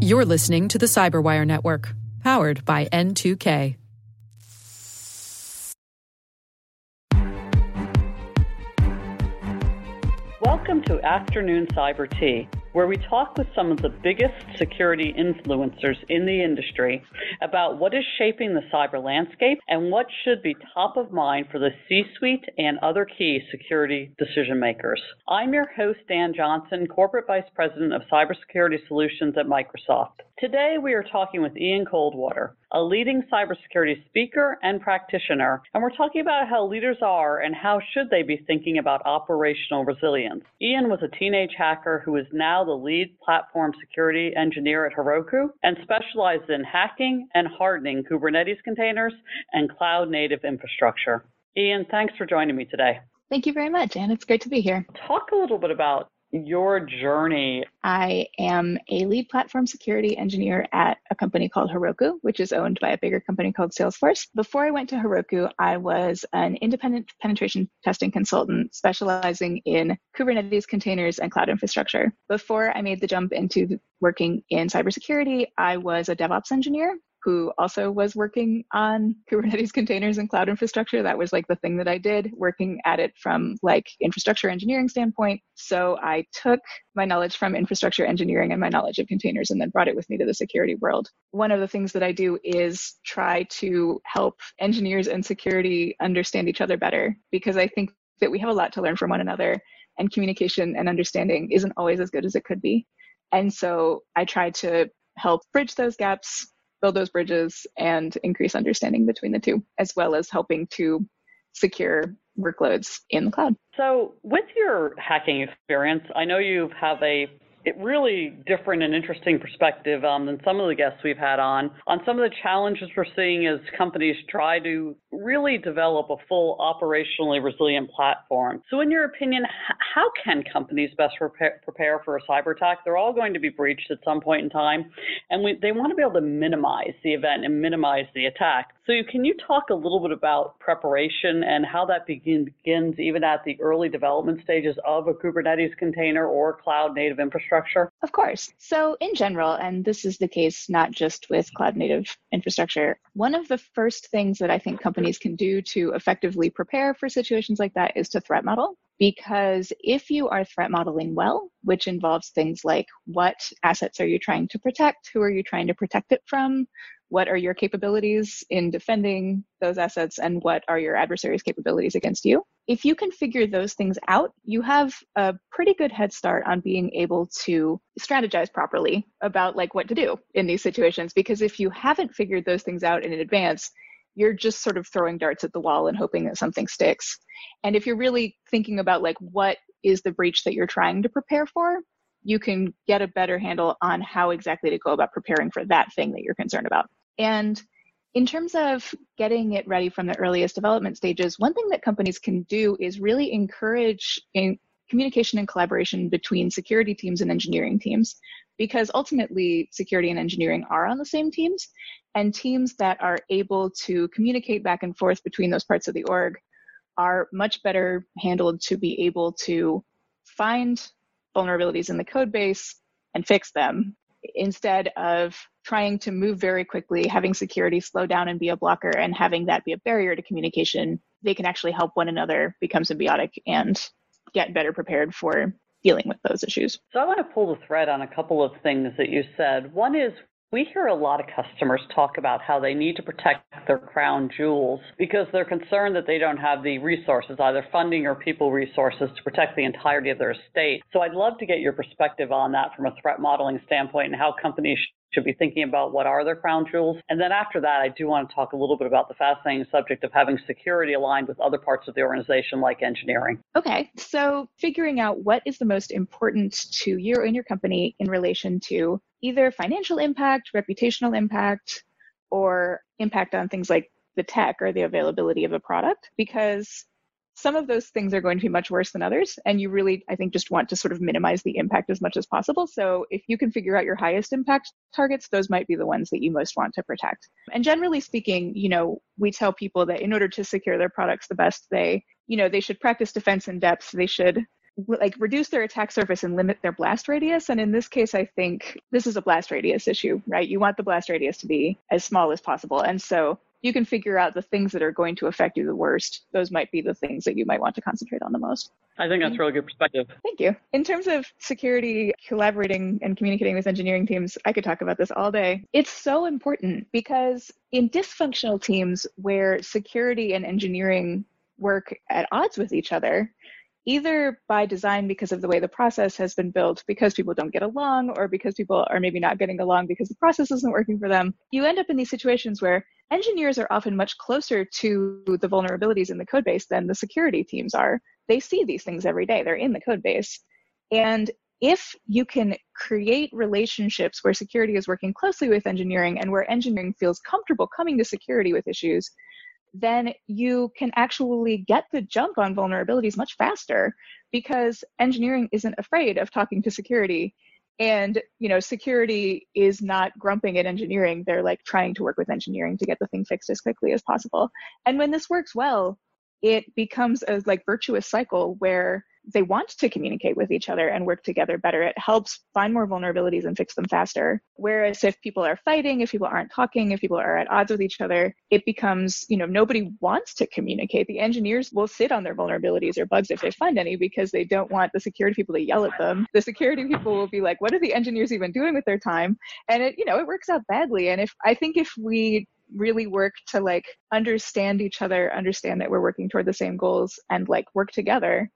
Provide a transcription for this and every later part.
You're listening to the Cyberwire Network, powered by N2K. Welcome to Afternoon Cyber Tea, where we talk with some of the biggest security influencers in the industry about what is shaping the cyber landscape and what should be top of mind for the C suite and other key security decision makers. I'm your host, Ann Johnson, Corporate Vice President of Cybersecurity Solutions at Microsoft. Today, we are talking with Ian Coldwater, a leading cybersecurity speaker and practitioner, and we're talking about how leaders are and how should they be thinking about operational resilience. Ian was a teenage hacker who is now the lead platform security engineer at Heroku and specializes in hacking and hardening Kubernetes containers and cloud native infrastructure. Ian, thanks for joining me today. Thank you very much, and it's great to be here. Talk a little bit about your journey? I am a lead platform security engineer at a company called Heroku, which is owned by a bigger company called Salesforce. Before I went to Heroku, I was an independent penetration testing consultant specializing in Kubernetes containers and cloud infrastructure. Before I made the jump into working in cybersecurity, I was a DevOps engineer who also was working on Kubernetes containers and cloud infrastructure. That was like the thing that I did, working at it from like infrastructure engineering standpoint. So I took my knowledge from infrastructure engineering and my knowledge of containers and then brought it with me to the security world. One of the things that I do is try to help engineers and security understand each other better because I think that we have a lot to learn from one another and communication and understanding isn't always as good as it could be. And so I try to help bridge those gaps build those bridges and increase understanding between the two, as well as helping to secure workloads in the cloud. So, with your hacking experience, I know you have a it really different and interesting perspective um, than some of the guests we've had on on some of the challenges we're seeing as companies try to really develop a full operationally resilient platform. So, in your opinion, how can companies best prepare, prepare for a cyber attack? They're all going to be breached at some point in time, and we, they want to be able to minimize the event and minimize the attack. So, can you talk a little bit about preparation and how that begin, begins even at the early development stages of a Kubernetes container or cloud native infrastructure? Of course. So, in general, and this is the case not just with cloud native infrastructure, one of the first things that I think companies can do to effectively prepare for situations like that is to threat model. Because if you are threat modeling well, which involves things like what assets are you trying to protect? Who are you trying to protect it from? what are your capabilities in defending those assets and what are your adversaries' capabilities against you. If you can figure those things out, you have a pretty good head start on being able to strategize properly about like what to do in these situations because if you haven't figured those things out in advance, you're just sort of throwing darts at the wall and hoping that something sticks. And if you're really thinking about like what is the breach that you're trying to prepare for, you can get a better handle on how exactly to go about preparing for that thing that you're concerned about. And in terms of getting it ready from the earliest development stages, one thing that companies can do is really encourage communication and collaboration between security teams and engineering teams because ultimately security and engineering are on the same teams and teams that are able to communicate back and forth between those parts of the org are much better handled to be able to find vulnerabilities in the code base and fix them instead of trying to move very quickly, having security slow down and be a blocker, and having that be a barrier to communication, they can actually help one another become symbiotic and get better prepared for dealing with those issues. So I want to pull the thread on a couple of things that you said. One is we hear a lot of customers talk about how they need to protect their crown jewels because they're concerned that they don't have the resources, either funding or people resources, to protect the entirety of their estate. So I'd love to get your perspective on that from a threat modeling standpoint and how companies should be thinking about what are their crown jewels. And then after that, I do want to talk a little bit about the fascinating subject of having security aligned with other parts of the organization like engineering. Okay, so figuring out what is the most important to you and your company in relation to either financial impact, reputational impact, or impact on things like the tech or the availability of a product because some of those things are going to be much worse than others. And you really, I think, just want to sort of minimize the impact as much as possible. So if you can figure out your highest impact targets, those might be the ones that you most want to protect. And generally speaking, you know, we tell people that in order to secure their products the best, they, you know, they should practice defense in depth. They should like reduce their attack surface and limit their blast radius. And in this case, I think this is a blast radius issue, right? You want the blast radius to be as small as possible. And so you can figure out the things that are going to affect you the worst. Those might be the things that you might want to concentrate on the most. I think that's a really good perspective. Thank you. In terms of security, collaborating and communicating with engineering teams, I could talk about this all day. It's so important because in dysfunctional teams where security and engineering work at odds with each other, either by design because of the way the process has been built, because people don't get along, or because people are maybe not getting along because the process isn't working for them, you end up in these situations where engineers are often much closer to the vulnerabilities in the code base than the security teams are. They see these things every day, they're in the code base. And if you can create relationships where security is working closely with engineering and where engineering feels comfortable coming to security with issues, then you can actually get the jump on vulnerabilities much faster because engineering isn't afraid of talking to security. And you know security is not grumping at engineering. They're like trying to work with engineering to get the thing fixed as quickly as possible. And when this works well it becomes a like virtuous cycle where they want to communicate with each other and work together better. It helps find more vulnerabilities and fix them faster. Whereas if people are fighting, if people aren't talking, if people are at odds with each other, it becomes, you know, nobody wants to communicate. The engineers will sit on their vulnerabilities or bugs if they find any because they don't want the security people to yell at them. The security people will be like, what are the engineers even doing with their time? And it, you know, it works out badly. And if I think if we really work to like understand each other, understand that we're working toward the same goals and like work together,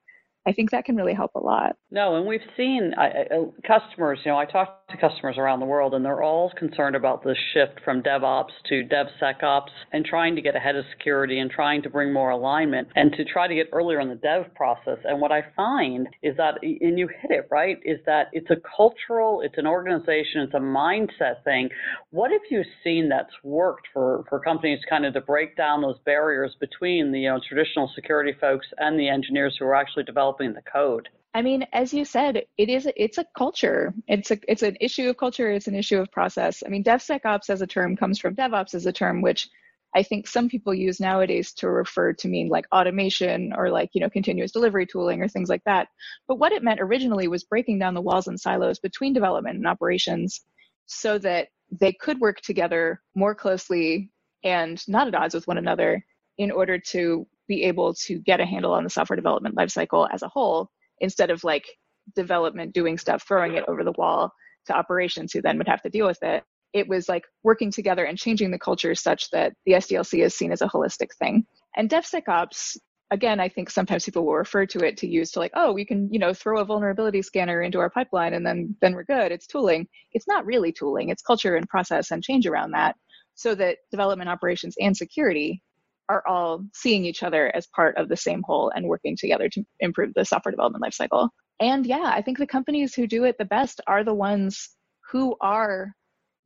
I think that can really help a lot. No, and we've seen uh, customers, you know, I talk to customers around the world and they're all concerned about this shift from DevOps to DevSecOps and trying to get ahead of security and trying to bring more alignment and to try to get earlier in the dev process. And what I find is that, and you hit it, right, is that it's a cultural, it's an organization, it's a mindset thing. What have you seen that's worked for, for companies kind of to break down those barriers between the you know, traditional security folks and the engineers who are actually developing developing the code? I mean, as you said, it is it's a culture. It's a it's an issue of culture. It's an issue of process. I mean, DevSecOps as a term comes from DevOps as a term, which I think some people use nowadays to refer to mean like automation or like you know continuous delivery tooling or things like that. But what it meant originally was breaking down the walls and silos between development and operations, so that they could work together more closely and not at odds with one another in order to be able to get a handle on the software development lifecycle as a whole instead of like development doing stuff, throwing it over the wall to operations who then would have to deal with it. It was like working together and changing the culture such that the SDLC is seen as a holistic thing. And DevSecOps, again, I think sometimes people will refer to it to use to like, oh, we can, you know, throw a vulnerability scanner into our pipeline and then then we're good. It's tooling. It's not really tooling. It's culture and process and change around that so that development operations and security are all seeing each other as part of the same whole and working together to improve the software development lifecycle. And yeah, I think the companies who do it the best are the ones who are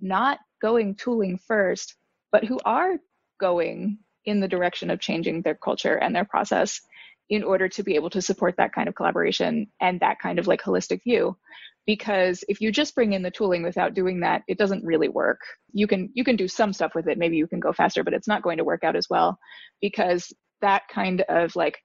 not going tooling first, but who are going in the direction of changing their culture and their process in order to be able to support that kind of collaboration and that kind of like holistic view because if you just bring in the tooling without doing that it doesn't really work. You can you can do some stuff with it. Maybe you can go faster but it's not going to work out as well because that kind of like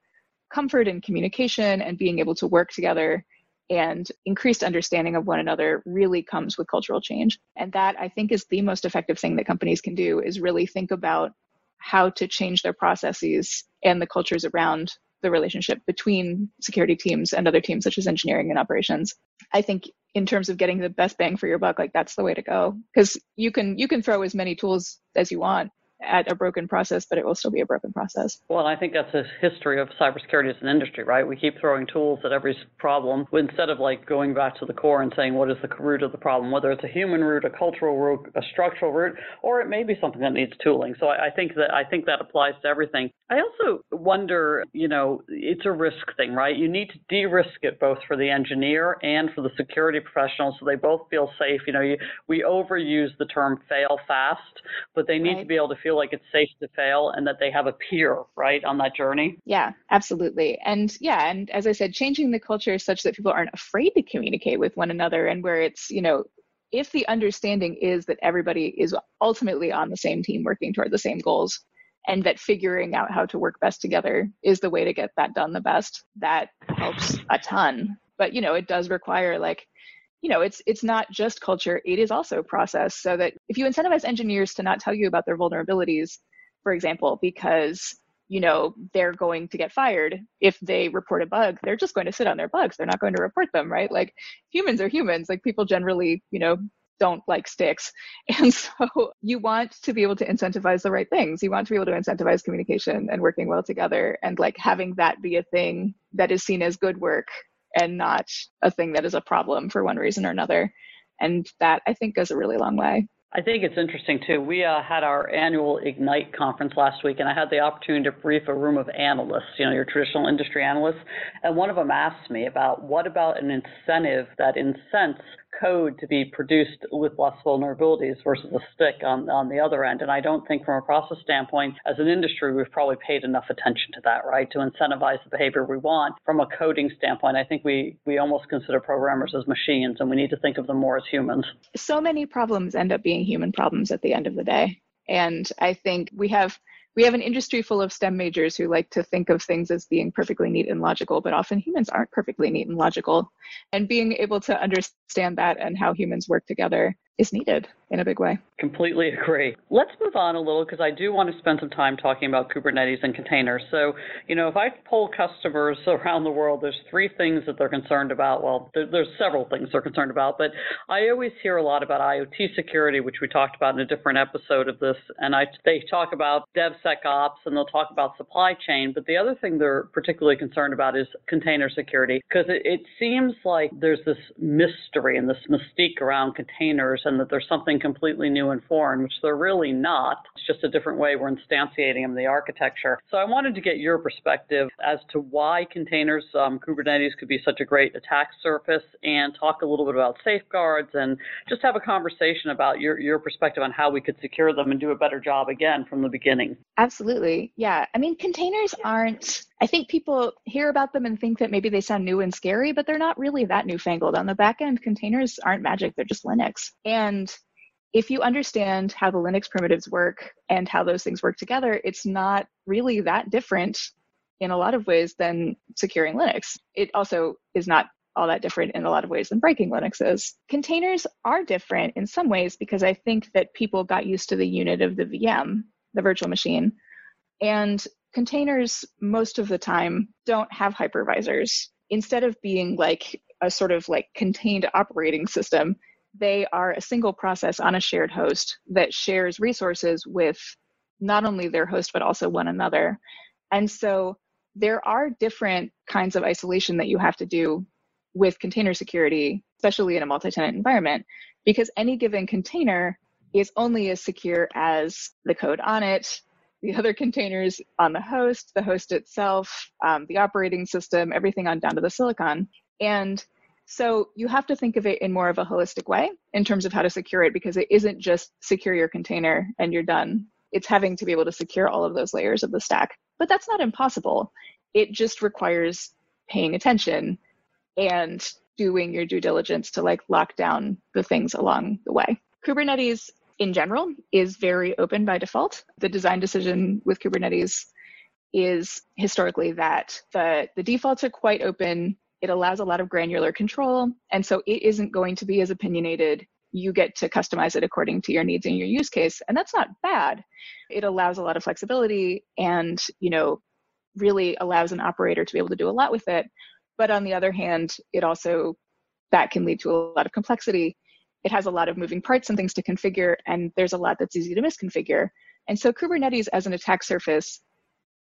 comfort and communication and being able to work together and increased understanding of one another really comes with cultural change. And that i think is the most effective thing that companies can do is really think about how to change their processes and the cultures around the relationship between security teams and other teams such as engineering and operations. I think in terms of getting the best bang for your buck, like that's the way to go because you can you can throw as many tools as you want at a broken process, but it will still be a broken process. Well, I think that's a history of cybersecurity as an industry, right? We keep throwing tools at every problem instead of like going back to the core and saying what is the root of the problem, whether it's a human root, a cultural root, a structural root, or it may be something that needs tooling. So I, I think that I think that applies to everything. I also wonder, you know, it's a risk thing, right? You need to de-risk it both for the engineer and for the security professional, so they both feel safe. You know, you, we overuse the term fail fast, but they need right. to be able to feel like it's safe to fail and that they have a peer, right, on that journey. Yeah, absolutely. And yeah, and as I said, changing the culture such that people aren't afraid to communicate with one another and where it's, you know, if the understanding is that everybody is ultimately on the same team working toward the same goals and that figuring out how to work best together is the way to get that done the best. That helps a ton. But you know, it does require like you know, it's it's not just culture, it is also process so that if you incentivize engineers to not tell you about their vulnerabilities, for example, because you know they're going to get fired if they report a bug they're just going to sit on their bugs they're not going to report them right like humans are humans like people generally you know don't like sticks. And so you want to be able to incentivize the right things. You want to be able to incentivize communication and working well together and like having that be a thing that is seen as good work and not a thing that is a problem for one reason or another. And that I think goes a really long way. I think it's interesting too. We uh, had our annual Ignite conference last week, and I had the opportunity to brief a room of analysts, you know, your traditional industry analysts. And one of them asked me about what about an incentive that incents code to be produced with less vulnerabilities versus a stick on, on the other end. And I don't think, from a process standpoint, as an industry, we've probably paid enough attention to that, right? To incentivize the behavior we want. From a coding standpoint, I think we, we almost consider programmers as machines, and we need to think of them more as humans. So many problems end up being human problems at the end of the day. And I think we have we have an industry full of STEM majors who like to think of things as being perfectly neat and logical, but often humans aren't perfectly neat and logical. And being able to understand that and how humans work together is needed in a big way. Completely agree. Let's move on a little because I do want to spend some time talking about Kubernetes and containers. So, you know, if I poll customers around the world, there's three things that they're concerned about. Well, there, there's several things they're concerned about, but I always hear a lot about IoT security, which we talked about in a different episode of this. And I, they talk about DevSecOps and they'll talk about supply chain. But the other thing they're particularly concerned about is container security because it, it seems like there's this mystery and this mystique around containers and that there's something completely new and foreign, which they're really not. It's just a different way we're instantiating them in the architecture. So I wanted to get your perspective as to why containers, um, Kubernetes could be such a great attack surface and talk a little bit about safeguards and just have a conversation about your, your perspective on how we could secure them and do a better job again from the beginning. Absolutely. Yeah. I mean, containers aren't I think people hear about them and think that maybe they sound new and scary, but they're not really that newfangled. On the back end, containers aren't magic, they're just Linux. And if you understand how the Linux primitives work and how those things work together, it's not really that different in a lot of ways than securing Linux. It also is not all that different in a lot of ways than breaking Linux is. Containers are different in some ways because I think that people got used to the unit of the VM, the virtual machine. And containers most of the time don't have hypervisors. Instead of being like a sort of like contained operating system, they are a single process on a shared host that shares resources with not only their host but also one another. And so there are different kinds of isolation that you have to do with container security, especially in a multi-tenant environment, because any given container is only as secure as the code on it, the other containers on the host, the host itself, um, the operating system, everything on down to the silicon. And so you have to think of it in more of a holistic way in terms of how to secure it because it isn't just secure your container and you're done. It's having to be able to secure all of those layers of the stack. But that's not impossible. It just requires paying attention and doing your due diligence to like lock down the things along the way. Kubernetes in general is very open by default. The design decision with Kubernetes is historically that the, the defaults are quite open. It allows a lot of granular control. And so it isn't going to be as opinionated. You get to customize it according to your needs and your use case. And that's not bad. It allows a lot of flexibility and, you know, really allows an operator to be able to do a lot with it. But on the other hand, it also that can lead to a lot of complexity it has a lot of moving parts and things to configure, and there's a lot that's easy to misconfigure. And so Kubernetes as an attack surface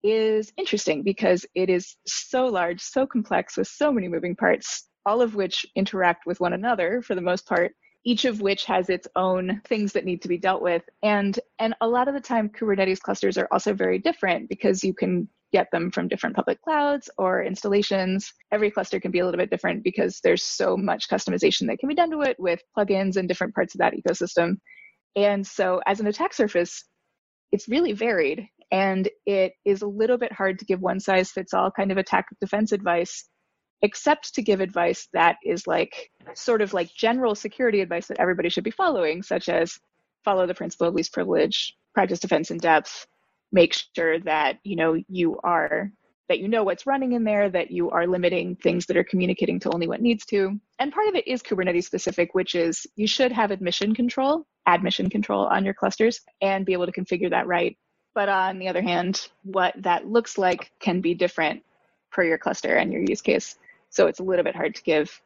is interesting because it is so large, so complex with so many moving parts, all of which interact with one another for the most part, each of which has its own things that need to be dealt with. And and a lot of the time Kubernetes clusters are also very different because you can get them from different public clouds or installations. Every cluster can be a little bit different because there's so much customization that can be done to it with plugins and different parts of that ecosystem. And so, as an attack surface, it's really varied and it is a little bit hard to give one size fits all kind of attack defense advice, except to give advice that is like sort of like general security advice that everybody should be following, such as follow the principle of least privilege, practice defense in depth, make sure that you know you are that you know what's running in there, that you are limiting things that are communicating to only what needs to. And part of it is Kubernetes specific, which is you should have admission control, admission control on your clusters and be able to configure that right. But uh, on the other hand, what that looks like can be different per your cluster and your use case. So it's a little bit hard to give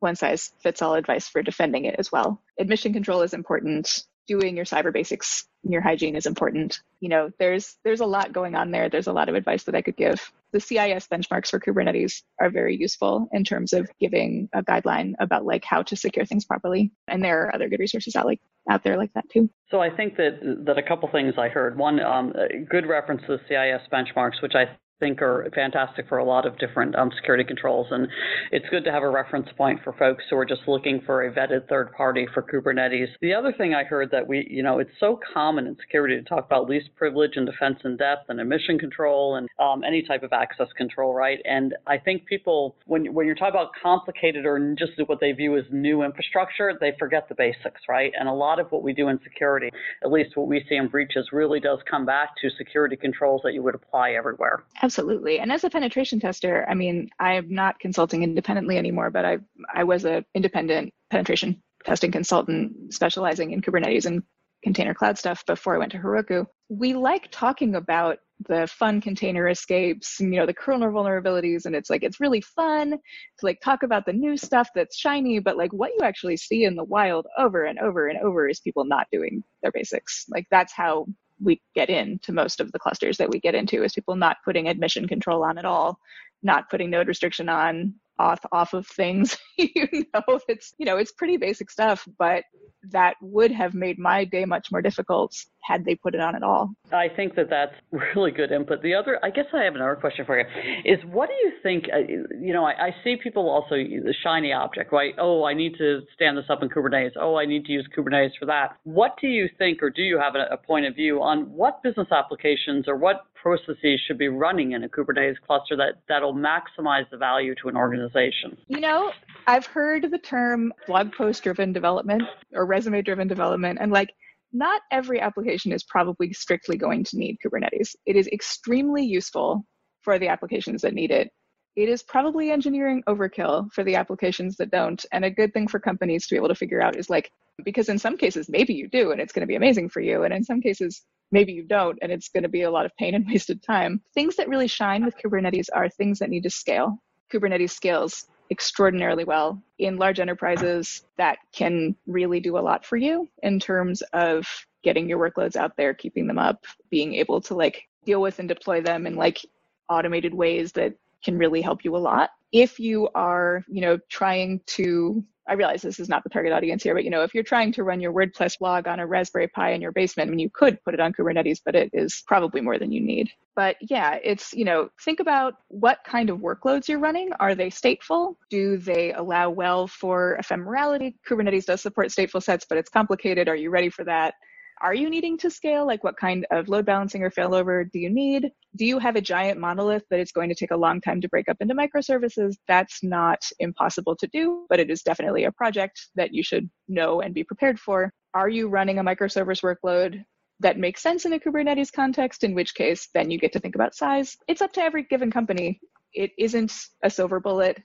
one size fits all advice for defending it as well. Admission control is important doing your cyber basics your hygiene is important you know there's there's a lot going on there there's a lot of advice that i could give the cis benchmarks for kubernetes are very useful in terms of giving a guideline about like how to secure things properly. And there are other good resources out like out there like that too. So i think that that a couple things i heard. One um, good reference to the cis benchmarks which i think are fantastic for a lot of different um, security controls. And it's good to have a reference point for folks who are just looking for a vetted third party for Kubernetes. The other thing I heard that we, you know, it's so common in security to talk about least privilege and defense in depth and admission control and um, any type of access control, right? And I think people, when, when you're talking about complicated or just what they view as new infrastructure, they forget the basics, right? And a lot of what we do in security, at least what we see in breaches, really does come back to security controls that you would apply everywhere. Absolutely. And as a penetration tester, I mean, I'm not consulting independently anymore, but I I was a independent penetration testing consultant specializing in Kubernetes and container cloud stuff before I went to Heroku. We like talking about the fun container escapes, you know, the kernel vulnerabilities, and it's like it's really fun to like talk about the new stuff that's shiny, but like what you actually see in the wild over and over and over is people not doing their basics. Like that's how we get into most of the clusters that we get into is people not putting admission control on at all, not putting node restriction on, off off of things. you know, it's you know, it's pretty basic stuff, but that would have made my day much more difficult had they put it on at all. I think that that's really good input. The other, I guess I have another question for you, is what do you think? Uh, you know, I, I see people also the shiny object, right? Oh, I need to stand this up in Kubernetes. Oh, I need to use Kubernetes for that. What do you think, or do you have a, a point of view on what business applications or what processes should be running in a Kubernetes cluster that that'll maximize the value to an organization? You know, I've heard the term blog post driven development or resume driven development, and like not every application is probably strictly going to need Kubernetes. It is extremely useful for the applications that need it. It is probably engineering overkill for the applications that don't. And a good thing for companies to be able to figure out is like, because in some cases, maybe you do, and it's going to be amazing for you. And in some cases, maybe you don't, and it's going to be a lot of pain and wasted time. Things that really shine with Kubernetes are things that need to scale. Kubernetes scales extraordinarily well in large enterprises that can really do a lot for you in terms of getting your workloads out there, keeping them up, being able to like deal with and deploy them in like automated ways that can really help you a lot. If you are, you know, trying to I realize this is not the target audience here, but you know, if you're trying to run your WordPress blog on a Raspberry Pi in your basement, I mean, you could put it on Kubernetes, but it is probably more than you need. But yeah, it's, you know, think about what kind of workloads you're running. Are they stateful? Do they allow well for ephemerality? Kubernetes does support stateful sets, but it's complicated. Are you ready for that? Are you needing to scale? Like what kind of load balancing or failover do you need? Do you have a giant monolith that it's going to take a long time to break up into microservices? That's not impossible to do, but it is definitely a project that you should know and be prepared for. Are you running a microservice workload that makes sense in a Kubernetes context, in which case then you get to think about size. It's up to every given company. It isn't a silver bullet.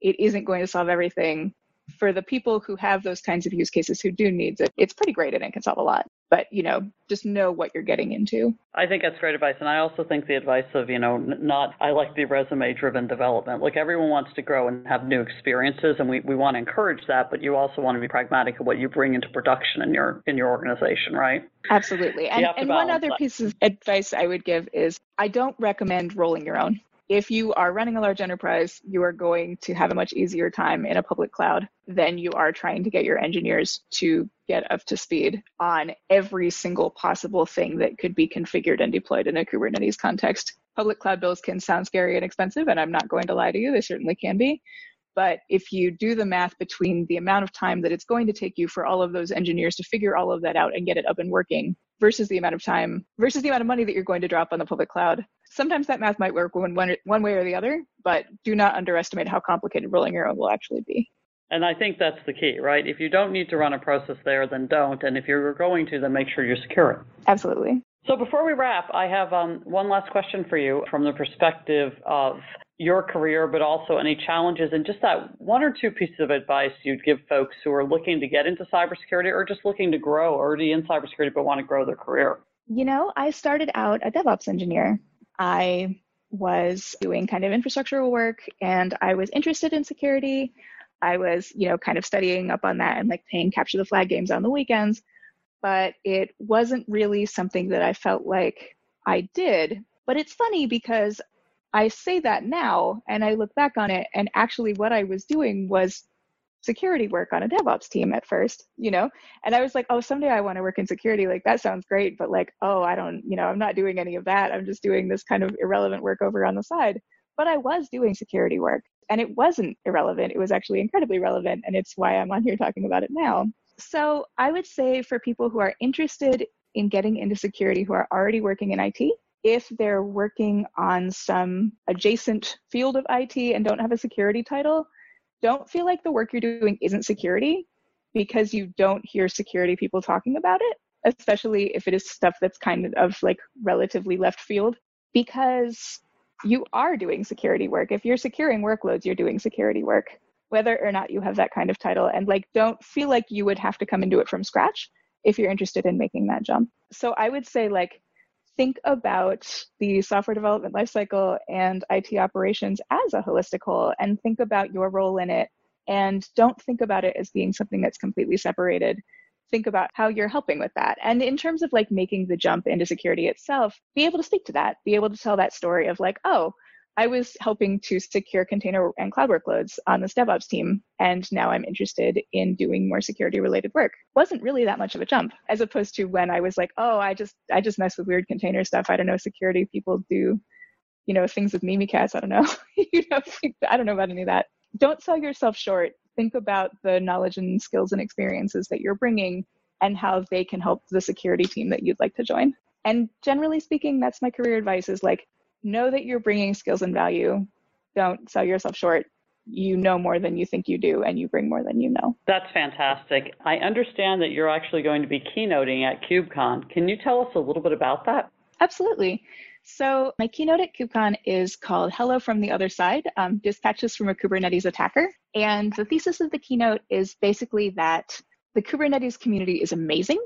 It isn't going to solve everything for the people who have those kinds of use cases who do need it, it's pretty great and it can solve a lot. But, you know, just know what you're getting into. I think that's great advice. And I also think the advice of, you know, not, I like the resume driven development. Like everyone wants to grow and have new experiences and we, we want to encourage that, but you also want to be pragmatic of what you bring into production in your, in your organization, right? Absolutely. And, and one other that. piece of advice I would give is I don't recommend rolling your own if you are running a large enterprise, you are going to have a much easier time in a public cloud than you are trying to get your engineers to get up to speed on every single possible thing that could be configured and deployed in a Kubernetes context. Public cloud bills can sound scary and expensive, and I'm not going to lie to you, they certainly can be. But if you do the math between the amount of time that it's going to take you for all of those engineers to figure all of that out and get it up and working versus the amount of time versus the amount of money that you're going to drop on the public cloud, sometimes that math might work one, one, one way or the other, but do not underestimate how complicated rolling your own will actually be. And I think that's the key, right? If you don't need to run a process there, then don't. And if you're going to, then make sure you secure it. Absolutely. So before we wrap, I have um, one last question for you from the perspective of your career, but also any challenges and just that one or two pieces of advice you'd give folks who are looking to get into cybersecurity or just looking to grow already in cybersecurity but want to grow their career. You know, I started out a DevOps engineer. I was doing kind of infrastructural work and I was interested in security. I was, you know, kind of studying up on that and like playing capture the flag games on the weekends, but it wasn't really something that I felt like I did. But it's funny because I say that now and I look back on it and actually what I was doing was security work on a DevOps team at first, you know? And I was like, oh, someday I want to work in security. Like, that sounds great. But like, oh, I don't, you know, I'm not doing any of that. I'm just doing this kind of irrelevant work over on the side. But I was doing security work and it wasn't irrelevant. It was actually incredibly relevant. And it's why I'm on here talking about it now. So I would say for people who are interested in getting into security who are already working in IT, if they're working on some adjacent field of IT and don't have a security title, don't feel like the work you're doing isn't security because you don't hear security people talking about it, especially if it is stuff that's kind of like relatively left field, because you are doing security work. If you're securing workloads, you're doing security work, whether or not you have that kind of title. And like, don't feel like you would have to come and do it from scratch if you're interested in making that jump. So I would say, like, think about the software development lifecycle and IT operations as a holistic whole and think about your role in it. And don't think about it as being something that's completely separated. Think about how you're helping with that. And in terms of like making the jump into security itself, be able to speak to that, be able to tell that story of like, oh, I was helping to secure container and cloud workloads on this DevOps team, and now I'm interested in doing more security related work. Wasn't really that much of a jump, as opposed to when I was like, oh, I just I just mess with weird container stuff. I don't know security people do, you know, things with Mimikatz. I don't know. you know, I don't know about any of that. Don't sell yourself short. Think about the knowledge and skills and experiences that you're bringing and how they can help the security team that you'd like to join. And generally speaking, that's my career advice is like know that you're bringing skills and value. Don't sell yourself short. You know more than you think you do, and you bring more than you know. That's fantastic. I understand that you're actually going to be keynoting at KubeCon. Can you tell us a little bit about that? Absolutely. So, my keynote at KubeCon is called Hello from the Other Side um, Dispatches from a Kubernetes Attacker. And the thesis of the keynote is basically that the Kubernetes community is amazing.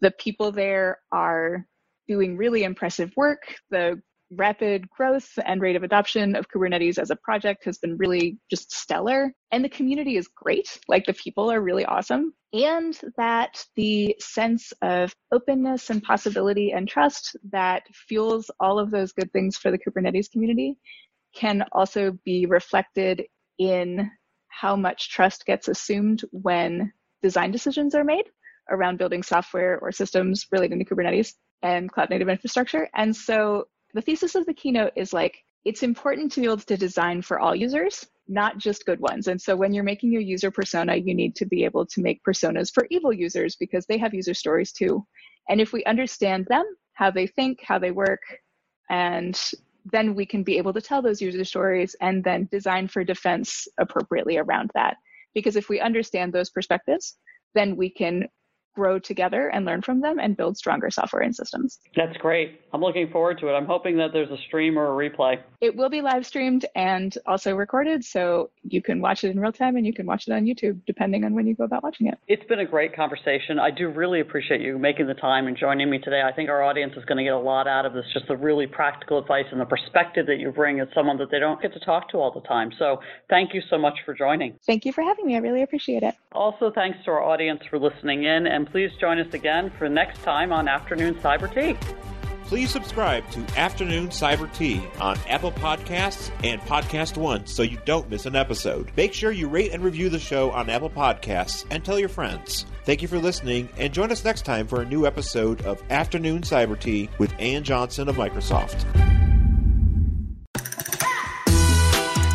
The people there are doing really impressive work. The rapid growth and rate of adoption of Kubernetes as a project has been really just stellar. And the community is great. Like the people are really awesome. And that the sense of openness and possibility and trust that fuels all of those good things for the Kubernetes community can also be reflected in how much trust gets assumed when design decisions are made around building software or systems relating to Kubernetes and cloud native infrastructure. And so the thesis of the keynote is like it's important to be able to design for all users, not just good ones. And so when you're making your user persona, you need to be able to make personas for evil users because they have user stories too. And if we understand them, how they think, how they work, and then we can be able to tell those user stories and then design for defense appropriately around that. Because if we understand those perspectives, then we can grow together and learn from them and build stronger software and systems. That's great. I'm looking forward to it. I'm hoping that there's a stream or a replay. It will be live streamed and also recorded, so you can watch it in real time and you can watch it on YouTube depending on when you go about watching it. It's been a great conversation. I do really appreciate you making the time and joining me today. I think our audience is going to get a lot out of this, just the really practical advice and the perspective that you bring as someone that they don't get to talk to all the time. So thank you so much for joining. Thank you for having me. I really appreciate it. Also, thanks to our audience for listening in and please join us again for next time on Afternoon Cyber Tea. Please subscribe to Afternoon Cyber Tea on Apple Podcasts and Podcast One so you don't miss an episode. Make sure you rate and review the show on Apple Podcasts and tell your friends. Thank you for listening and join us next time for a new episode of Afternoon Cyber Tea with Ann Johnson of Microsoft.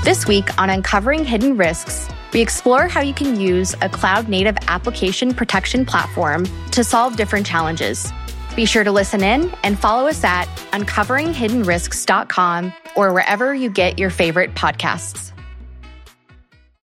This week on Uncovering Hidden Risks, we explore how you can use a cloud native application protection platform to solve different challenges. Be sure to listen in and follow us at uncoveringhiddenrisks.com or wherever you get your favorite podcasts.